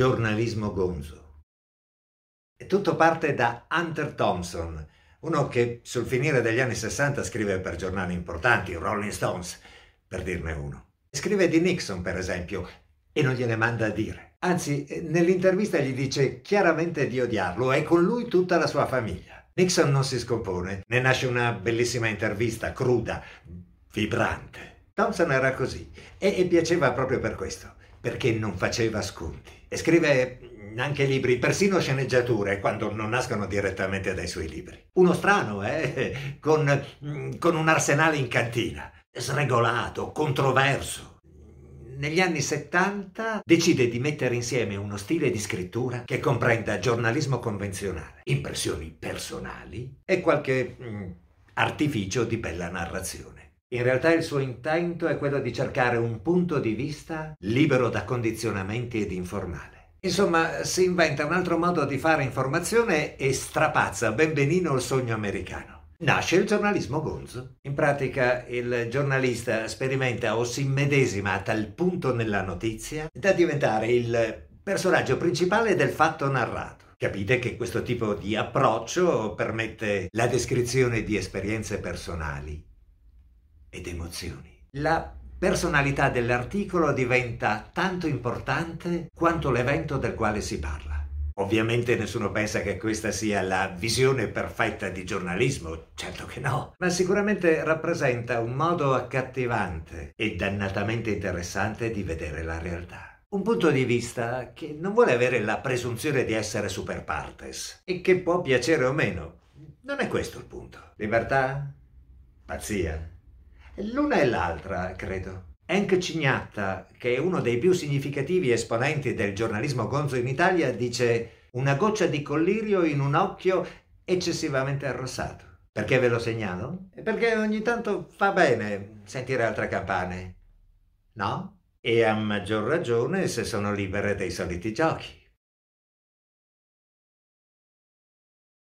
giornalismo gonzo. E tutto parte da Hunter Thompson, uno che sul finire degli anni 60 scrive per giornali importanti, Rolling Stones, per dirne uno. Scrive di Nixon, per esempio, e non gliene manda a dire. Anzi, nell'intervista gli dice chiaramente di odiarlo e con lui tutta la sua famiglia. Nixon non si scompone, ne nasce una bellissima intervista, cruda, vibrante. Thompson era così e, e piaceva proprio per questo, perché non faceva sconti. E scrive anche libri, persino sceneggiature, quando non nascono direttamente dai suoi libri. Uno strano, eh? Con, con un arsenale in cantina, sregolato, controverso negli anni 70 decide di mettere insieme uno stile di scrittura che comprenda giornalismo convenzionale, impressioni personali e qualche mm, artificio di bella narrazione. In realtà il suo intento è quello di cercare un punto di vista libero da condizionamenti ed informale. Insomma, si inventa un altro modo di fare informazione e strapazza ben benino il sogno americano. Nasce il giornalismo gonzo. In pratica il giornalista sperimenta o si immedesima a tal punto nella notizia da diventare il personaggio principale del fatto narrato. Capite che questo tipo di approccio permette la descrizione di esperienze personali ed emozioni. La personalità dell'articolo diventa tanto importante quanto l'evento del quale si parla. Ovviamente nessuno pensa che questa sia la visione perfetta di giornalismo, certo che no, ma sicuramente rappresenta un modo accattivante e dannatamente interessante di vedere la realtà. Un punto di vista che non vuole avere la presunzione di essere super partes e che può piacere o meno. Non è questo il punto. Libertà? Pazzia? L'una e l'altra, credo. Henk Cignatta, che è uno dei più significativi esponenti del giornalismo gonzo in Italia, dice una goccia di collirio in un occhio eccessivamente arrossato. Perché ve lo segnalo? Perché ogni tanto fa bene sentire altre campane. No? E a maggior ragione se sono libere dei soliti giochi.